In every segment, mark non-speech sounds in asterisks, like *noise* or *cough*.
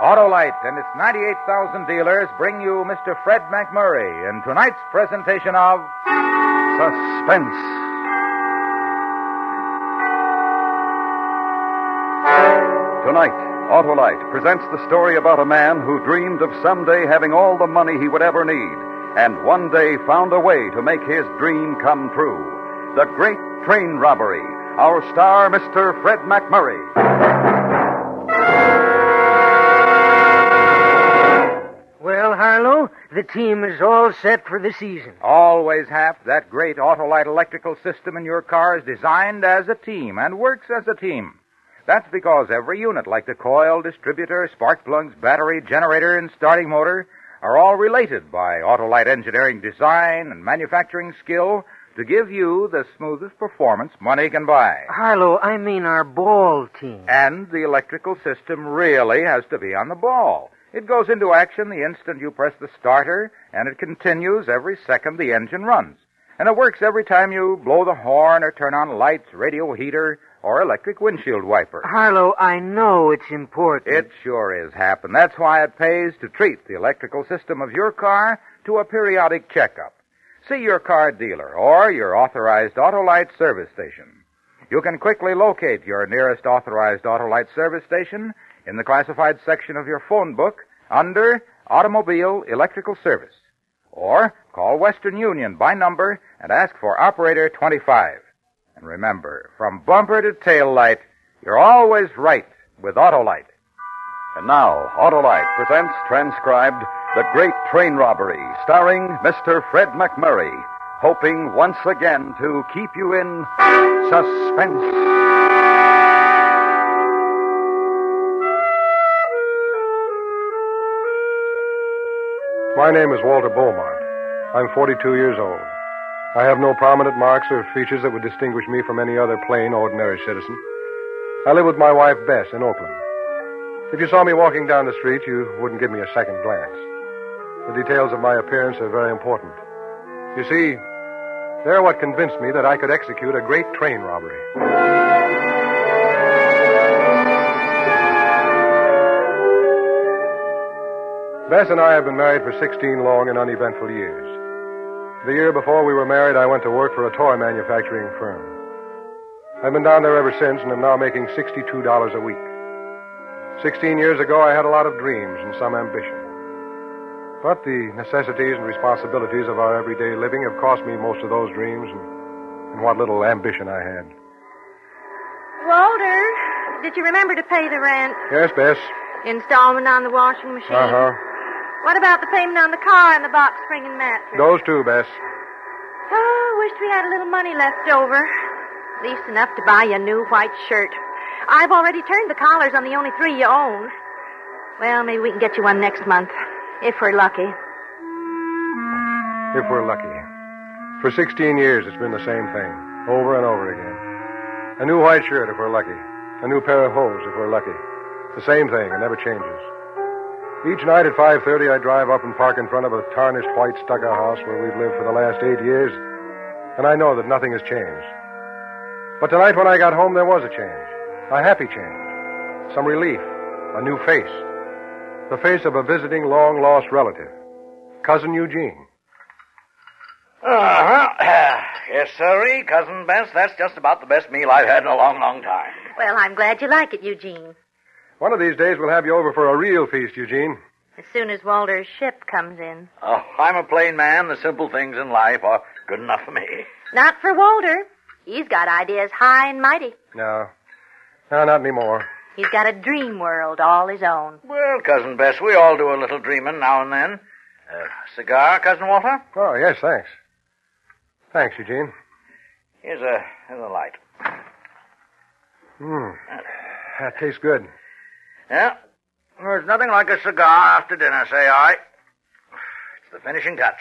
Autolite and its 98,000 dealers bring you Mr. Fred MacMurray in tonight's presentation of Suspense. Tonight, Autolite presents the story about a man who dreamed of someday having all the money he would ever need, and one day found a way to make his dream come true. The Great Train Robbery. Our star, Mr. Fred MacMurray. The team is all set for the season. Always Hap, that great Autolite electrical system in your car is designed as a team and works as a team. That's because every unit, like the coil, distributor, spark plugs, battery, generator, and starting motor, are all related by Autolite engineering design and manufacturing skill to give you the smoothest performance money can buy. Harlow, I mean our ball team. And the electrical system really has to be on the ball. It goes into action the instant you press the starter, and it continues every second the engine runs. And it works every time you blow the horn or turn on lights, radio heater, or electric windshield wiper. Harlow, I know it's important. It sure is, Hap, and that's why it pays to treat the electrical system of your car to a periodic checkup. See your car dealer or your authorized Autolite service station. You can quickly locate your nearest authorized Autolite service station in the classified section of your phone book under Automobile Electrical Service. Or call Western Union by number and ask for Operator 25. And remember, from bumper to tail light, you're always right with Autolite. And now, Autolite presents transcribed The Great Train Robbery, starring Mr. Fred MacMurray, hoping once again to keep you in suspense. My name is Walter Beaumont. I'm 42 years old. I have no prominent marks or features that would distinguish me from any other plain, ordinary citizen. I live with my wife, Bess, in Oakland. If you saw me walking down the street, you wouldn't give me a second glance. The details of my appearance are very important. You see, they're what convinced me that I could execute a great train robbery. Bess and I have been married for 16 long and uneventful years. The year before we were married, I went to work for a toy manufacturing firm. I've been down there ever since and am now making $62 a week. Sixteen years ago, I had a lot of dreams and some ambition. But the necessities and responsibilities of our everyday living have cost me most of those dreams and, and what little ambition I had. Walter, did you remember to pay the rent? Yes, Bess. Installment on the washing machine? Uh huh. What about the payment on the car and the box spring and mattress? Those two, Bess. Oh, wished we had a little money left over. At least enough to buy you a new white shirt. I've already turned the collars on the only three you own. Well, maybe we can get you one next month, if we're lucky. If we're lucky. For 16 years, it's been the same thing, over and over again. A new white shirt if we're lucky. A new pair of hose if we're lucky. The same thing, it never changes. Each night at 5.30, I drive up and park in front of a tarnished white stucco house where we've lived for the last eight years, and I know that nothing has changed. But tonight when I got home, there was a change. A happy change. Some relief. A new face. The face of a visiting long-lost relative. Cousin Eugene. Uh-huh. *sighs* yes, sirree, Cousin Bess. That's just about the best meal I've had in a long, long time. Well, I'm glad you like it, Eugene. One of these days we'll have you over for a real feast, Eugene. As soon as Walter's ship comes in. Oh, I'm a plain man. The simple things in life are good enough for me. Not for Walter. He's got ideas high and mighty. No. No, not anymore. He's got a dream world all his own. Well, Cousin Bess, we all do a little dreaming now and then. Uh, cigar, Cousin Walter? Oh, yes, thanks. Thanks, Eugene. Here's a, here's a light. Hmm. That tastes good. Yeah. There's nothing like a cigar after dinner, say I. It's the finishing touch.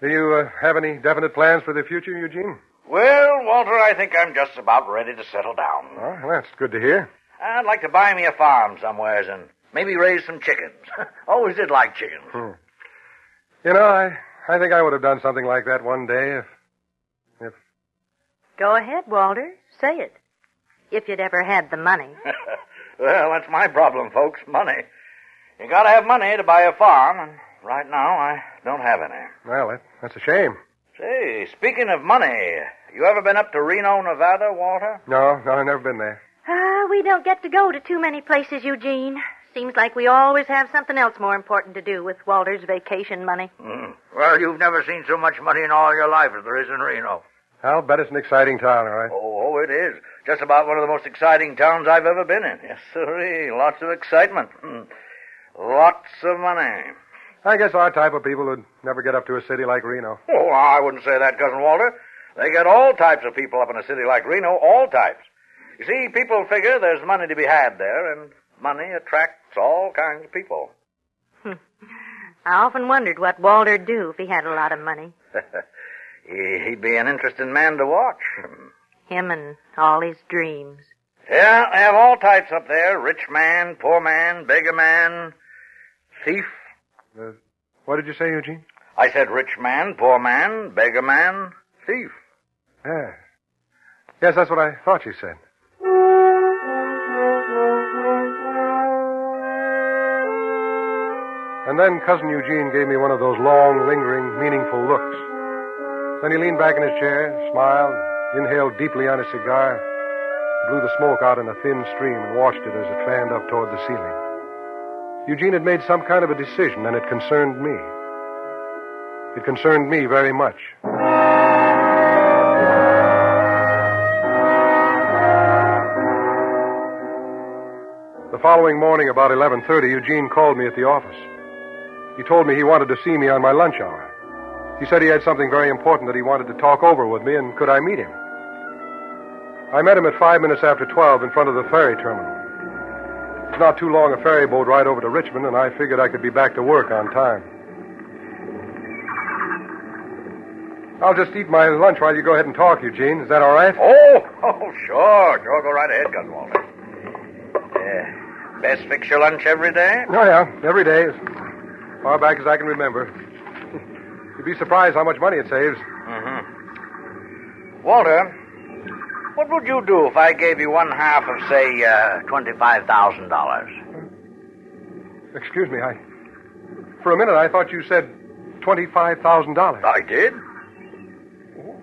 Do you uh, have any definite plans for the future, Eugene? Well, Walter, I think I'm just about ready to settle down. Oh, well, that's good to hear. I'd like to buy me a farm somewheres and maybe raise some chickens. *laughs* Always did like chickens. Hmm. You know, I, I think I would have done something like that one day if. if. Go ahead, Walter. Say it. If you'd ever had the money. *laughs* well, that's my problem, folks. Money. You gotta have money to buy a farm, and right now I don't have any. Well, that's a shame. Say, speaking of money, you ever been up to Reno, Nevada, Walter? No, no, I've never been there. Ah, we don't get to go to too many places, Eugene. Seems like we always have something else more important to do with Walter's vacation money. Mm. Well, you've never seen so much money in all your life as there is in Reno. I'll bet it's an exciting town, all right. Oh, oh, it is. Just about one of the most exciting towns I've ever been in. Yes, *laughs* sir. Lots of excitement. Mm. Lots of money. I guess our type of people would never get up to a city like Reno. Oh, I wouldn't say that, Cousin Walter. They get all types of people up in a city like Reno, all types. You see, people figure there's money to be had there, and money attracts all kinds of people. *laughs* I often wondered what Walter'd do if he had a lot of money. *laughs* He- He'd be an interesting man to watch. Him and all his dreams. Yeah, they have all types up there. Rich man, poor man, beggar man, thief. Uh, what did you say, Eugene? I said rich man, poor man, beggar man, thief. Yes. Yes, that's what I thought you said. And then Cousin Eugene gave me one of those long, lingering, meaningful looks. Then he leaned back in his chair, smiled, inhaled deeply on his cigar, blew the smoke out in a thin stream, and watched it as it fanned up toward the ceiling. Eugene had made some kind of a decision, and it concerned me. It concerned me very much. The following morning, about 11.30, Eugene called me at the office. He told me he wanted to see me on my lunch hour. He said he had something very important that he wanted to talk over with me, and could I meet him? I met him at five minutes after 12 in front of the ferry terminal. It's not too long a ferry boat ride over to Richmond, and I figured I could be back to work on time. I'll just eat my lunch while you go ahead and talk, Eugene. Is that all right? Oh, *laughs* oh, sure, sure. Go right ahead, Walter. Uh, best fix your lunch every day? Oh, yeah. Every day, as far back as I can remember. You'd be surprised how much money it saves. Mm-hmm. Walter, what would you do if I gave you one half of, say, uh, $25,000? Excuse me, I. For a minute, I thought you said $25,000. I did.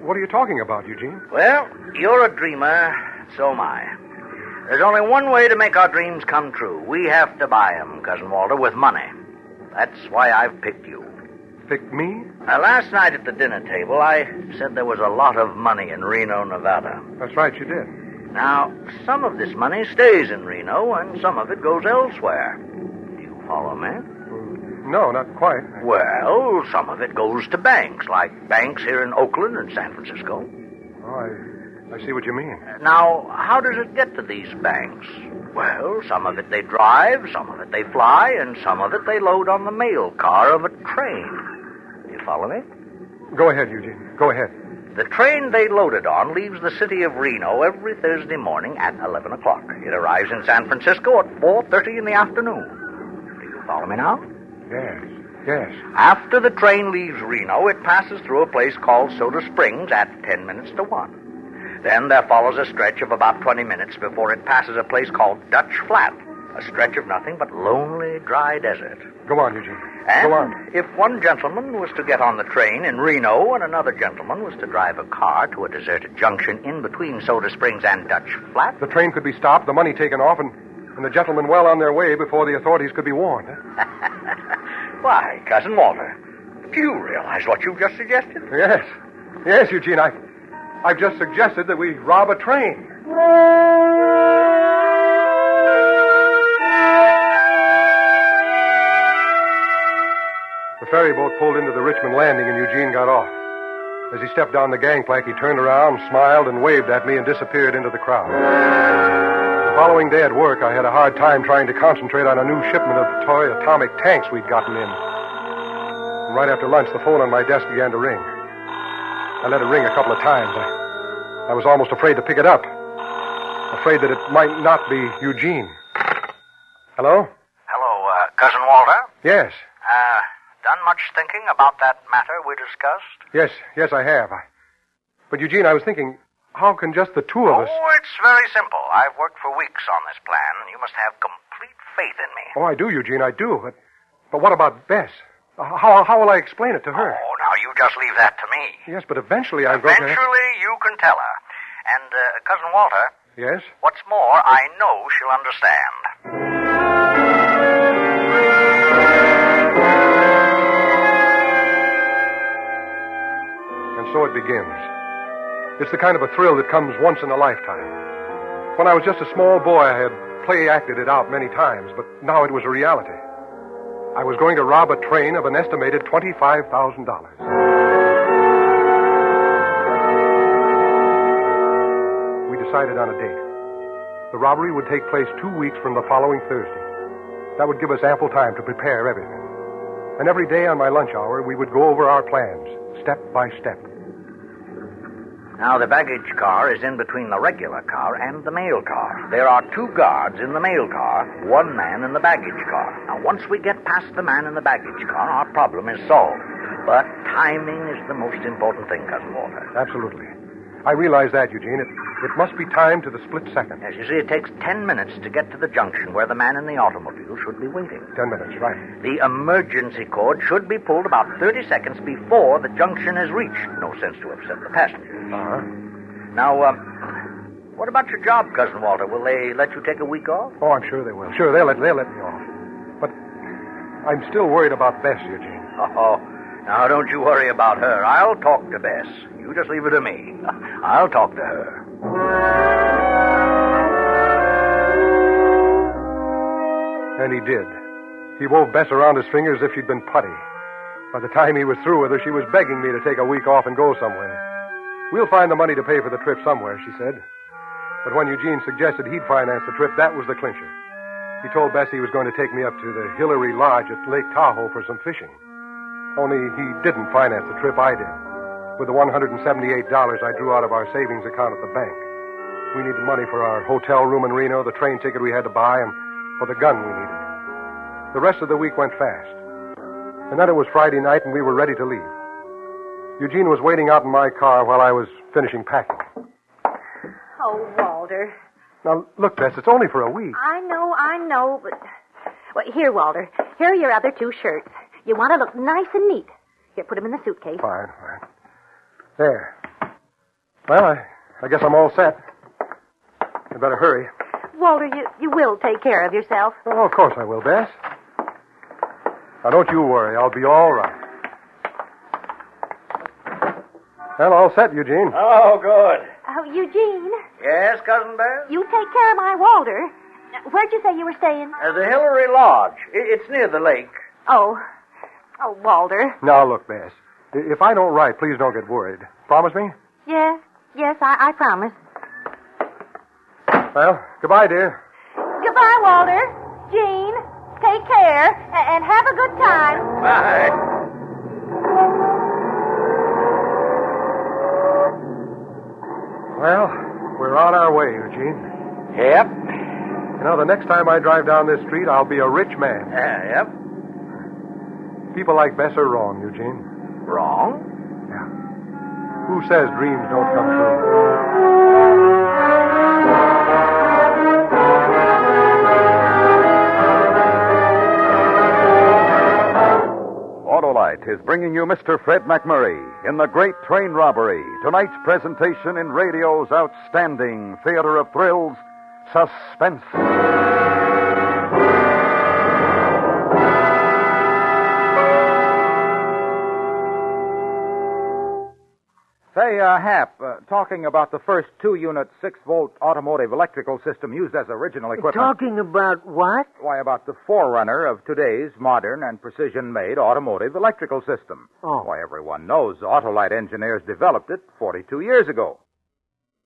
What are you talking about, Eugene? Well, you're a dreamer, so am I. There's only one way to make our dreams come true. We have to buy 'em, Cousin Walter, with money. That's why I've picked you. Picked me? Now, last night at the dinner table, I said there was a lot of money in Reno, Nevada. That's right, you did. Now, some of this money stays in Reno, and some of it goes elsewhere. Do you follow me? Mm, no, not quite. Well, some of it goes to banks, like banks here in Oakland and San Francisco. Oh, I, I see what you mean. Uh, now, how does it get to these banks? Well, some of it they drive, some of it they fly, and some of it they load on the mail car of a train. Follow me? Go ahead, Eugene. Go ahead. The train they loaded on leaves the city of Reno every Thursday morning at 11 o'clock. It arrives in San Francisco at 4.30 in the afternoon. Do you follow me now? Yes. Yes. After the train leaves Reno, it passes through a place called Soda Springs at 10 minutes to 1. Then there follows a stretch of about 20 minutes before it passes a place called Dutch Flat, a stretch of nothing but lonely, dry desert. Go on, Eugene. And Go on. if one gentleman was to get on the train in Reno and another gentleman was to drive a car to a deserted junction in between Soda Springs and Dutch Flat, The train could be stopped, the money taken off, and, and the gentlemen well on their way before the authorities could be warned. *laughs* why, Cousin Walter, do you realize what you've just suggested? Yes. Yes, Eugene, I, I've just suggested that we rob a train. Boat pulled into the Richmond landing and Eugene got off. As he stepped down the gangplank, he turned around, smiled, and waved at me and disappeared into the crowd. The following day at work, I had a hard time trying to concentrate on a new shipment of toy atomic tanks we'd gotten in. And right after lunch, the phone on my desk began to ring. I let it ring a couple of times. I, I was almost afraid to pick it up. Afraid that it might not be Eugene. Hello? Hello, uh, Cousin Walter. Yes. Much thinking about that matter we discussed? Yes, yes, I have. I... But, Eugene, I was thinking, how can just the two of us? Oh, it's very simple. I've worked for weeks on this plan, and you must have complete faith in me. Oh, I do, Eugene, I do. But, but what about Bess? How, how will I explain it to her? Oh, now you just leave that to me. Yes, but eventually I'm going to. Eventually, you can tell her. And, uh, Cousin Walter, Yes? what's more, I know she'll understand. So it begins. It's the kind of a thrill that comes once in a lifetime. When I was just a small boy, I had play acted it out many times, but now it was a reality. I was going to rob a train of an estimated $25,000. We decided on a date. The robbery would take place two weeks from the following Thursday. That would give us ample time to prepare everything. And every day on my lunch hour, we would go over our plans, step by step. Now, the baggage car is in between the regular car and the mail car. There are two guards in the mail car, one man in the baggage car. Now, once we get past the man in the baggage car, our problem is solved. But timing is the most important thing, Cousin Walter. Absolutely. I realize that, Eugene. It, it must be timed to the split second. As you see, it takes ten minutes to get to the junction where the man in the automobile should be waiting. Ten minutes, right. The emergency cord should be pulled about 30 seconds before the junction is reached. No sense to upset the passengers. Uh-huh. Now, um, what about your job, Cousin Walter? Will they let you take a week off? Oh, I'm sure they will. Sure, they'll let, they'll let me off. But I'm still worried about Bess, Eugene. *laughs* Oh, now don't you worry about her. I'll talk to Bess. You just leave it to me. *laughs* I'll talk to her. And he did. He wove Bess around his finger as if she'd been putty. By the time he was through with her, she was begging me to take a week off and go somewhere. We'll find the money to pay for the trip somewhere, she said. But when Eugene suggested he'd finance the trip, that was the clincher. He told Bess he was going to take me up to the Hillary Lodge at Lake Tahoe for some fishing. Only he didn't finance the trip, I did. With the $178 I drew out of our savings account at the bank. We needed money for our hotel room in Reno, the train ticket we had to buy, and for the gun we needed. The rest of the week went fast. And then it was Friday night, and we were ready to leave. Eugene was waiting out in my car while I was finishing packing. Oh, Walter. Now, look, Bess, it's only for a week. I know, I know, but. Well, here, Walter. Here are your other two shirts. You want to look nice and neat. Here, put them in the suitcase. Fine, fine. There. Well, I, I guess I'm all set. You better hurry. Walter, you, you will take care of yourself. Oh, of course I will, Bess. Now, don't you worry. I'll be all right. Well, all set, Eugene. Oh, good. Oh, Eugene, Yes, Cousin Bess? you take care of my Walter. Where'd you say you were staying? Uh, the Hillary Lodge. I- It's near the lake. Oh. Oh, Walter. Now, look, Bess. I- If I don't write, please don't get worried. Promise me? Yes, yes, I, I promise. Well, goodbye, dear. Goodbye, Walter. Jean, take care a- and have a good time. Bye. Well, we're on our way, Eugene. Yep. You know, the next time I drive down this street, I'll be a rich man. Uh, yep. People like Bess are wrong, Eugene. Wrong? Yeah. Who says dreams don't come true? Autolite is bringing you Mr. Fred MacMurray in The Great Train Robbery, tonight's presentation in radio's outstanding theater of thrills, Suspense. Uh, Hap, uh, talking about the first two unit, six volt automotive electrical system used as original equipment. Talking about what? Why, about the forerunner of today's modern and precision made automotive electrical system. Oh. Why, everyone knows Autolite engineers developed it 42 years ago.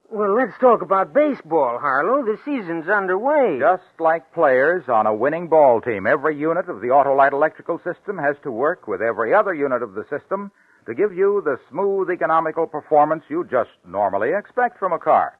Well, let's talk about baseball, Harlow. The season's underway. Just like players on a winning ball team, every unit of the Autolite electrical system has to work with every other unit of the system to give you the smooth, economical performance you just normally expect from a car.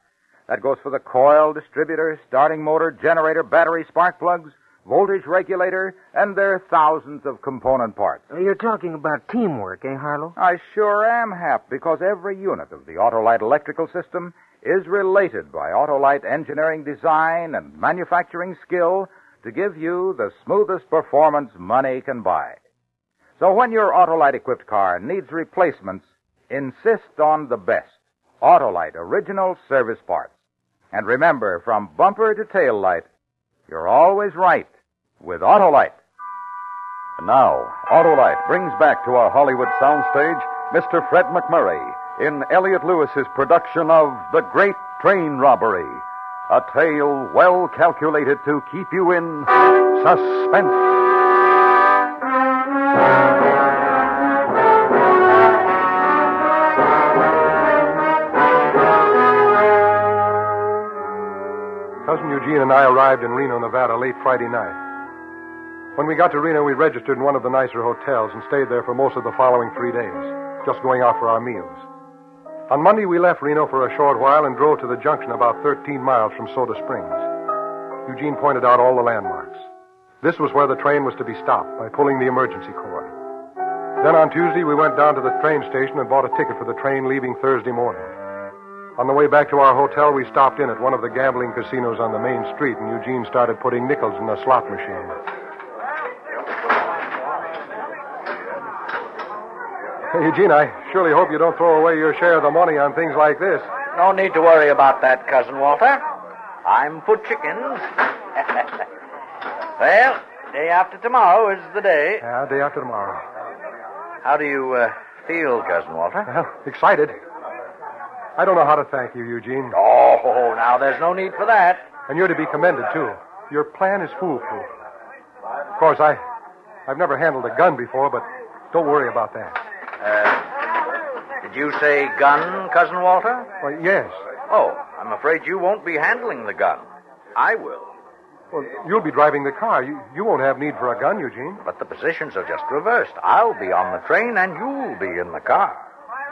That goes for the coil, distributor, starting motor, generator, battery, spark plugs, voltage regulator, and their thousands of component parts. Uh, You're talking about teamwork, eh, Harlow? I sure am, Hap, because every unit of the Autolite electrical system is related by Autolite engineering design and manufacturing skill to give you the smoothest performance money can buy. So when your Autolite equipped car needs replacements, insist on the best Autolite original service parts. And remember, from bumper to tail light, you're always right with Autolite. Now, Autolite brings back to our Hollywood soundstage Mr. Fred MacMurray in Elliott Lewis's production of The Great Train Robbery, a tale well calculated to keep you in suspense. In Reno, Nevada late Friday night. When we got to Reno, we registered in one of the nicer hotels and stayed there for most of the following three days, just going out for our meals. On Monday, we left Reno for a short while and drove to the junction about 13 miles from Soda Springs. Eugene pointed out all the landmarks. This was where the train was to be stopped by pulling the emergency cord. Then on Tuesday, we went down to the train station and bought a ticket for the train leaving Thursday morning. On the way back to our hotel, we stopped in at one of the gambling casinos on the main street, and Eugene started putting nickels in the slot machine. Hey, Eugene, I surely hope you don't throw away your share of the money on things like this. No need to worry about that, Cousin Walter. I'm for chickens. *laughs* well, day after tomorrow is the day. Yeah, day after tomorrow. How do you uh, feel, Cousin Walter? Well, excited. I don't know how to thank you, Eugene. Oh, now there's no need for that. And you're to be commended, too. Your plan is foolproof. Of course, I, I've never handled a gun before, but don't worry about that. Uh, did you say gun, Cousin Walter? Well, yes. Oh, I'm afraid you won't be handling the gun. I will. Well, you'll be driving the car. You, you won't have need for a gun, Eugene. But the positions are just reversed. I'll be on the train and you'll be in the car.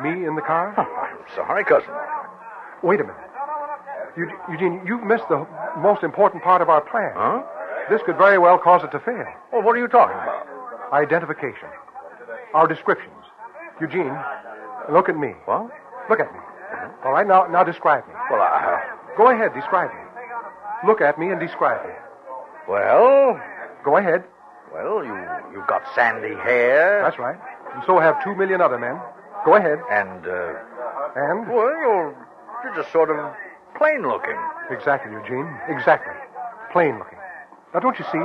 Me in the car? Oh, I'm sorry, Cousin. Wait a minute. Eu- Eugene, you've missed the most important part of our plan. Huh? This could very well cause it to fail. Well, what are you talking about? Identification. Our descriptions. Eugene, look at me. What? Look at me. All right, now, now describe me. Well, I... Uh, Go ahead, describe me. Look at me and describe me. Well, Go ahead. well, you you've got sandy hair. That's right. And so have two million other men. Go ahead. And uh, And? well, you're you're just sort of plain looking. Exactly, Eugene. Exactly. Plain looking. Now, don't you see?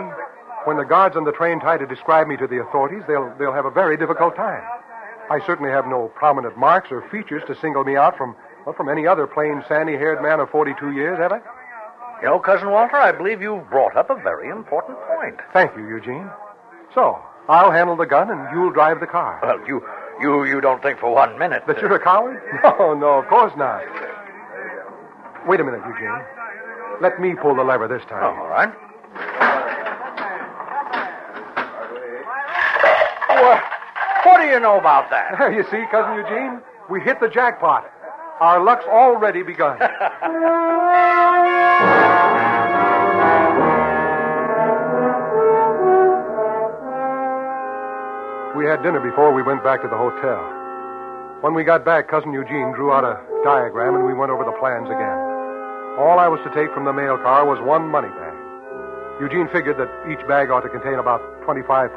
When the guards on the train try to describe me to the authorities, they'll, they'll have a very difficult time. I certainly have no prominent marks or features to single me out from, well, from any other plain, sandy-haired man of 42 years, have I? You know, Cousin Walter, I believe you've brought up a very important point. Thank you, Eugene. So, I'll handle the gun and you'll drive the car. Well, you you you don't think for one minute That you're a coward? No, no, of course not. Wait a minute, Eugene. Let me pull the lever this Oh, time. all right. What, what do you know about that? *laughs* You see, Cousin Eugene? We hit the jackpot. Our luck's already begun. *laughs* we had dinner before we went back to the hotel. When we got back, Cousin Eugene drew out a diagram and we went over the plans again. All I was to take from the mail car was one money bag. Eugene figured that each bag ought to contain about $25,000.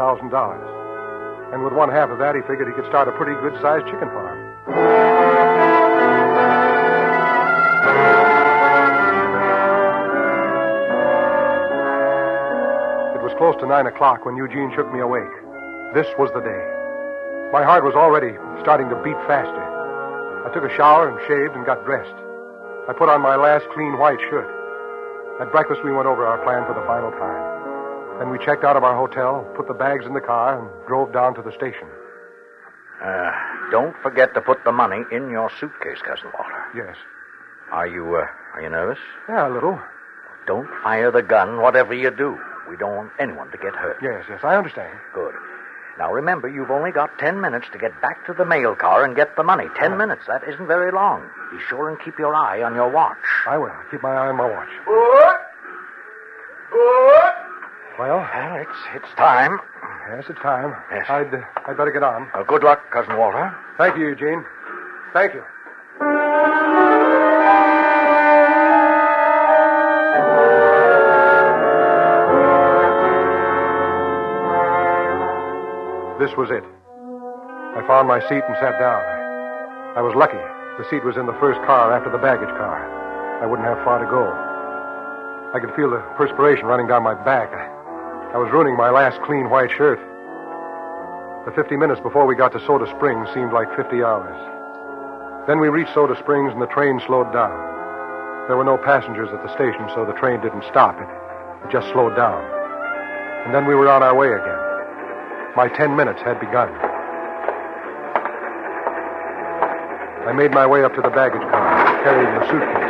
And with one half of that, he figured he could start a pretty good sized chicken farm. It was close to nine o'clock when Eugene shook me awake. This was the day. My heart was already starting to beat faster. I took a shower and shaved and got dressed. I put on my last clean white shirt. At breakfast, we went over our plan for the final time. Then we checked out of our hotel, put the bags in the car, and drove down to the station. Uh, don't forget to put the money in your suitcase, Cousin Walter. Yes. Are you uh, are you nervous? Yeah, a little. Don't fire the gun, whatever you do. We don't want anyone to get hurt. Yes, yes, I understand. Good. Now remember, you've only got ten minutes to get back to the mail car and get the money. Ten minutes. That isn't very long. Be sure and keep your eye on your watch. I will. Keep my eye on my watch. Good. Good. Well, Well, it's it's time. yes, it's time. Yes. I'd, uh, I'd better get on. Good luck, Cousin Walter. Thank you, Eugene. Thank you. This was it. I found my seat and sat down. I was lucky. The seat was in the first car after the baggage car. I wouldn't have far to go. I could feel the perspiration running down my back. I, was ruining my last clean white shirt. The 50 minutes before we got to Soda Springs seemed like 50 hours. Then we reached Soda Springs and the train slowed down. There were no passengers at the station, so the train didn't stop. It just slowed down. And then we were on our way again. My 10 minutes had begun. I made my way up to the baggage car, carrying the suitcase.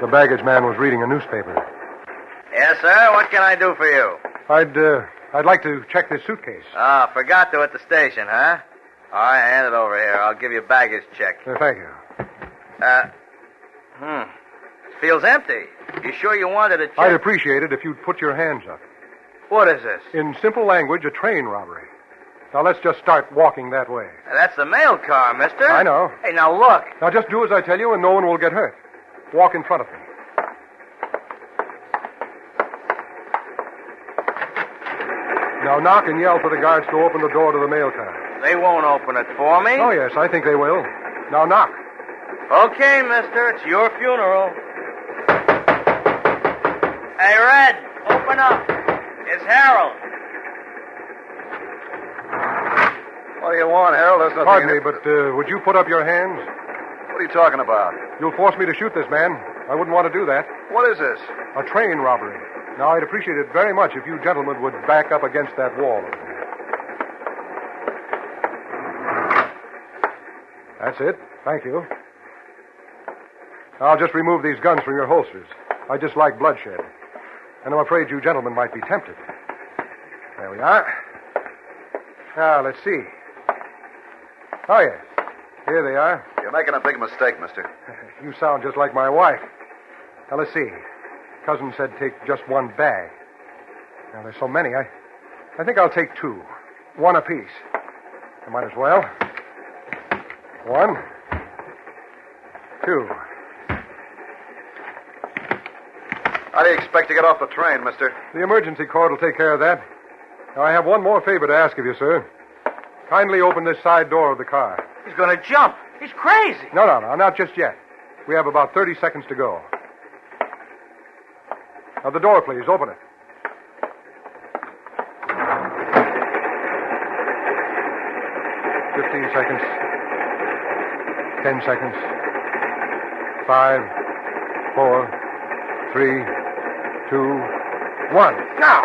The baggage man was reading a newspaper. Yes, sir. What can I do for you? I'd, uh, I'd like to check this suitcase. Ah, forgot to at the station, huh? All right, hand it over here. I'll give you a baggage check. Uh, thank you. Uh, hmm. Feels empty. You sure you wanted a check? I'd appreciate it if you'd put your hands up. What is this? In simple language, a train robbery. Now let's just start walking that way. That's the mail car, mister. I know. Hey, now look. Now just do as I tell you, and no one will get hurt. Walk in front of me. Now knock and yell for the guards to open the door to the mail car. They won't open it for me. Oh, yes, I think they will. Now knock. Okay, mister. It's your funeral. Hey, Red, open up. It's Harold. What do you want, Harold? There's nothing. Pardon me, but uh, would you put up your hands? What are you talking about? You'll force me to shoot this man. I wouldn't want to do that. What is this? A train robbery. Now, I'd appreciate it very much if you gentlemen would back up against that wall. That's it. Thank you. I'll just remove these guns from your holsters. I dislike bloodshed. And I'm afraid you gentlemen might be tempted. There we are. Now, let's see. Oh, yes. Here they are. You're making a big mistake, mister. *laughs* You sound just like my wife. Now, let's see. Cousin said take just one bag. Now, there's so many. I, I think I'll take two. One apiece. I might as well. One. Two. How do you expect to get off the train, mister? The emergency cord will take care of that. Now, I have one more favor to ask of you, sir. Kindly open this side door of the car. He's going to jump. He's crazy. No, no, no, not just yet. We have about 30 seconds to go. Now, the door, please. Open it. Fifteen seconds. Ten seconds. Five, four, three, two, one. Now!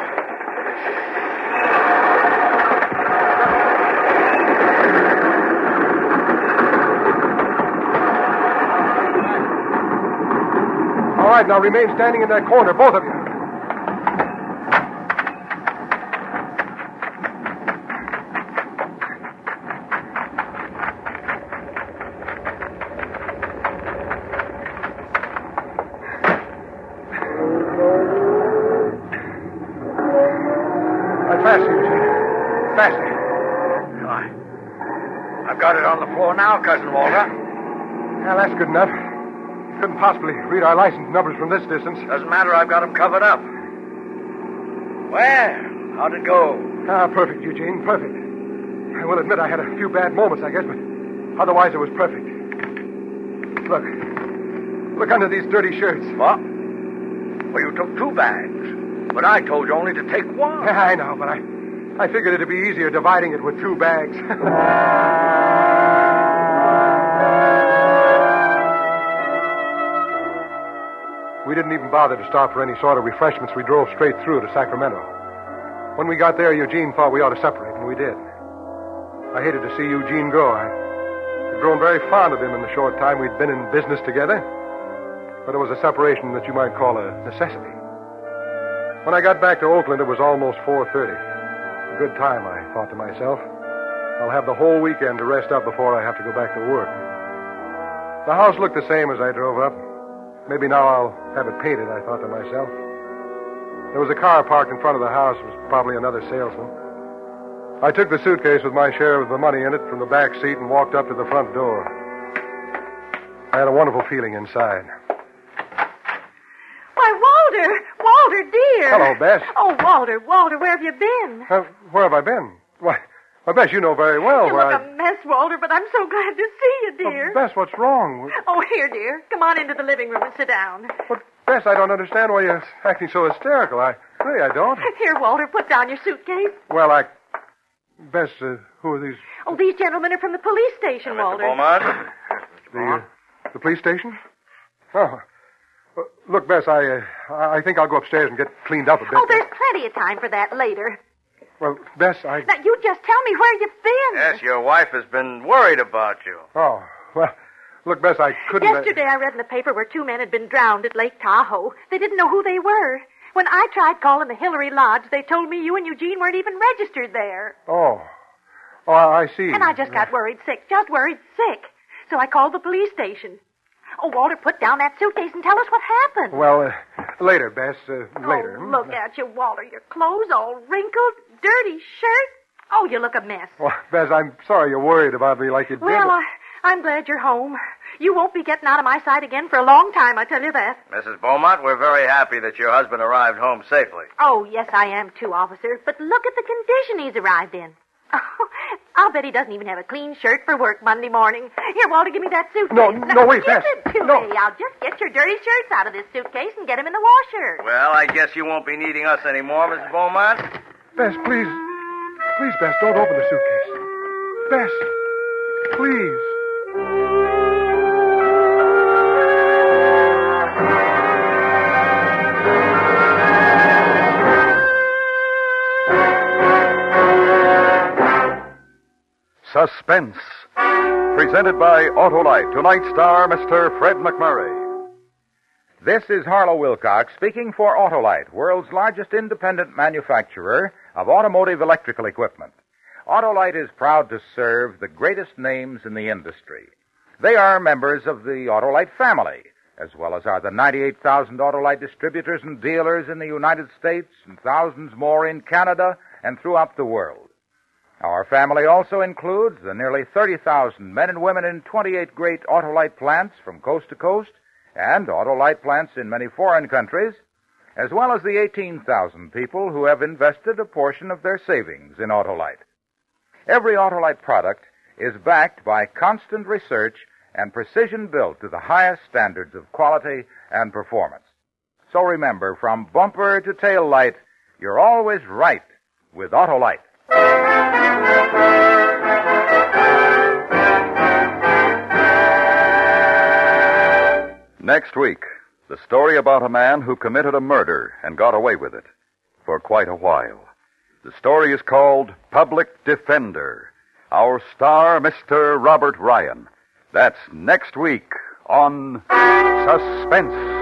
All right, now remain standing in that corner, both of you. Right, faster, Eugene. Faster. I've got it on the floor now, Cousin Walter. Well, that's good enough. Couldn't possibly read our license numbers from this distance. Doesn't matter, I've got them covered up. Well, how'd it go? Ah, perfect, Eugene, perfect. I will admit I had a few bad moments, I guess, but otherwise it was perfect. Look. Look under these dirty shirts. What? Well, you took two bags. But I told you only to take one. Yeah, *laughs* I know, but I, I figured it'd be easier dividing it with two bags. *laughs* we didn't even bother to stop for any sort of refreshments. We drove straight through to Sacramento. When we got there, Eugene thought we ought to separate, and we did. I hated to see Eugene go. I had grown very fond of him in the short time we'd been in business together. But it was a separation that you might call a necessity. When I got back to Oakland, it was almost 4.30. A good time, I thought to myself. I'll have the whole weekend to rest up before I have to go back to work. The house looked the same as I drove up. Maybe now I'll have it painted, I thought to myself. There was a car parked in front of the house. It was probably another salesman. I took the suitcase with my share of the money in it from the back seat and walked up to the front door. I had a wonderful feeling inside. Why, Walter! Walter, dear. Hello, Bess. Oh, Walter, Walter, where have you been? Uh, where have I been? Why, why, Bess, you know very well you where look I... a mess, Walter, but I'm so glad to see you, dear. Oh, Bess, what's wrong? Oh, here, dear. Come on into the living room and sit down. But, Bess, I don't understand why you're acting so hysterical. I really, I don't. Here, Walter, put down your suitcase. Well, I... Bess, uh, who are these? Oh, these gentlemen are from the police station, Mr. Walter. Beaumont. The, uh, the police station? Oh. Look, Bess, I, uh, I think I'll go upstairs and get cleaned up a bit. Oh, there's plenty of time for that later. Well, Bess, I... Now, you just tell me where you've been. Yes, your wife has been worried about you. Oh, well, look, Bess, I couldn't... Yesterday, I read in the paper where two men had been drowned at Lake Tahoe. They didn't know who they were. When I tried calling the Hillary Lodge, they told me you and Eugene weren't even registered there. Oh. Oh, I I see. And I just got worried sick, just worried sick. So I called the police station. Oh, Walter, put down that suitcase and tell us what happened. Well, uh, later, Bess, uh, later. Oh, look at you, Walter. Your clothes all wrinkled, dirty shirt. Oh, you look a mess. Well, Bess, I'm sorry you're worried about me like you did. Well, I, I'm glad you're home. You won't be getting out of my sight again for a long time, I tell you that. Mrs. Beaumont, we're very happy that your husband arrived home safely. Oh, yes, I am too, officer. But look at the condition he's arrived in. Oh, *laughs* I'll bet he doesn't even have a clean shirt for work Monday morning. Here, Walter, give me that suitcase. No, no, wait, give it to No. me. I'll just get your dirty shirts out of this suitcase and get them in the washer. Well, I guess you won't be needing us anymore, Mrs. Beaumont. Bess, please. Please, Bess, don't open the suitcase. Bess, please. Suspense. Presented by Autolite. Tonight's star, Mr. Fred MacMurray. This is Harlow Wilcox speaking for Autolite, world's largest independent manufacturer of automotive electrical equipment. Autolite is proud to serve the greatest names in the industry. They are members of the Autolite family, as well as are the 98,000 Autolite distributors and dealers in the United States and thousands more in Canada and throughout the world. Our family also includes the nearly 30,000 men and women in 28 great Autolite plants from coast to coast and Autolite plants in many foreign countries, as well as the 18,000 people who have invested a portion of their savings in Autolite. Every Autolite product is backed by constant research and precision built to the highest standards of quality and performance. So remember, from bumper to tail light, you're always right with Autolite. Next week, the story about a man who committed a murder and got away with it for quite a while. The story is called Public Defender. Our star, Mr. Robert Ryan. That's next week on Suspense.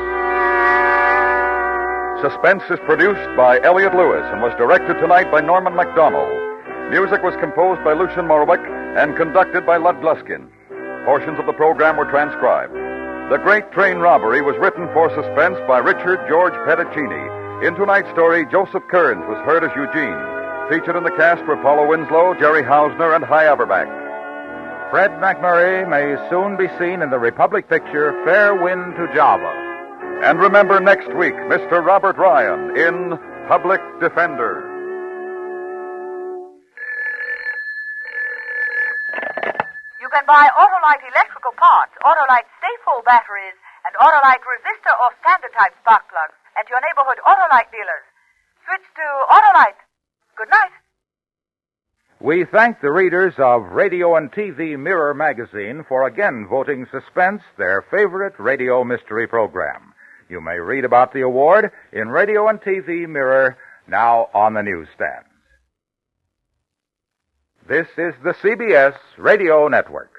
Suspense is produced by Elliott Lewis and was directed tonight by Norman Macdonnell. Music was composed by Lucien Moraweck and conducted by Lud Gluskin. Portions of the program were transcribed. The Great Train Robbery was written for suspense by Richard George Pedicini. In tonight's story, Joseph Kearns was heard as Eugene. Featured in the cast were Paula Winslow, Jerry Hausner, and Hy Averback. Fred MacMurray may soon be seen in the Republic picture Fair Wind to Java. And remember next week, Mr. Robert Ryan in Public Defender. You can buy Autolite electrical parts, Autolite stay-full batteries, and Autolite resistor or standard type spark plugs at your neighborhood Autolite dealers. Switch to Autolite. Good night. We thank the readers of Radio and TV Mirror magazine for again voting Suspense their favorite radio mystery program. You may read about the award in Radio and TV Mirror now on the newsstands. This is the CBS Radio Network.